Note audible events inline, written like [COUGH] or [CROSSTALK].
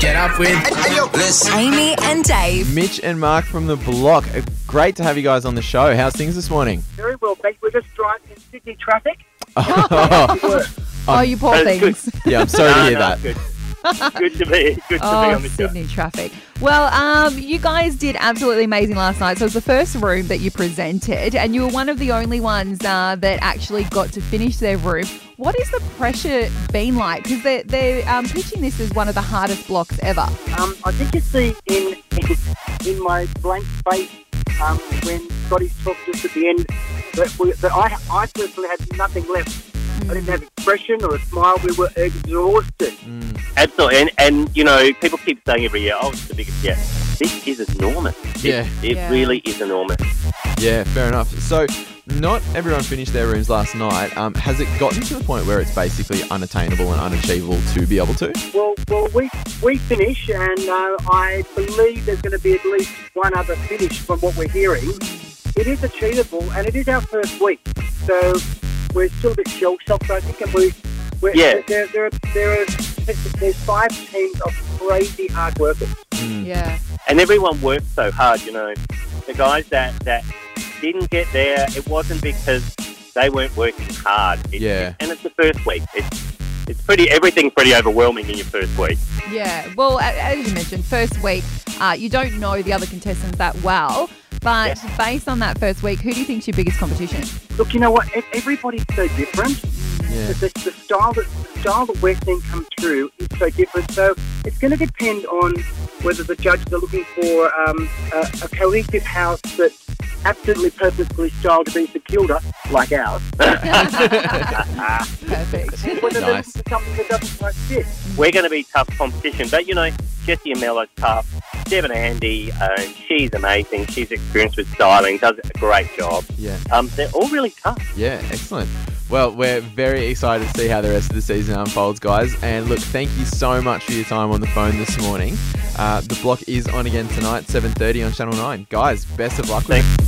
Get up with Amy and Dave. Mitch and Mark from the block. Uh, Great to have you guys on the show. How's things this morning? Very well, thanks. We're just driving in Sydney traffic. [LAUGHS] [LAUGHS] Oh, you poor That's good. things. Yeah, I'm sorry to hear no, that. Good. good to be. Good to be Oh, on the show. Sydney traffic. Well, um, you guys did absolutely amazing last night. So it was the first room that you presented, and you were one of the only ones uh, that actually got to finish their room. What is the pressure been like? Because they're, they're um, pitching this as one of the hardest blocks ever. Um, I think you see in in my blank face um, when Scotty's talked just at the end that, we, that I, I personally had nothing left. I didn't have expression or a smile. We were exhausted. Absolutely. And, and, you know, people keep saying every year, oh, it's the biggest year. This is enormous. It- Yeah. It Yeah. really is enormous. Yeah, fair enough. So, not everyone finished their rooms last night. Um, has it gotten to the point where it's basically unattainable and unachievable to be able to? Well, well, we we finish, and uh, I believe there's going to be at least one other finish from what we're hearing. It is achievable, and it is our first week, so we're still a bit shell shocked. I think, and we we're, Yeah. there, there, there are there's five teams of crazy hard workers. Yeah. And everyone works so hard, you know. The guys that, that didn't get there, it wasn't because they weren't working hard. It- Yeah. And it's the first week. It's, it's pretty, everything's pretty overwhelming in your first week. Yeah. Well, as you mentioned, first week, uh, you don't know the other contestants that well. But based on that first week, who do you think's your biggest competition? Look, you know what? E- Everybody's so different. Yeah. The, the, the style that the style that we're seeing come through is so different. So it's going to depend on whether the judges are looking for um, a, a cohesive house that's absolutely purposefully styled to be Securda, like ours, [LAUGHS] [LAUGHS] Perfect. whether Nice. something that doesn't quite fit. We're going to be tough competition. But, you know, Jesse and Mello's tough. Deb and Andy, uh, she's amazing. She's experienced with styling, does a great job. Yeah. Um, they're all really tough. Yeah, excellent. Well, we're very excited to see how the rest of the season unfolds, guys. And look, thank you so much for your time on the phone this morning. Uh, the block is on again tonight, 7.30 on Channel 9. Guys, best of luck with it.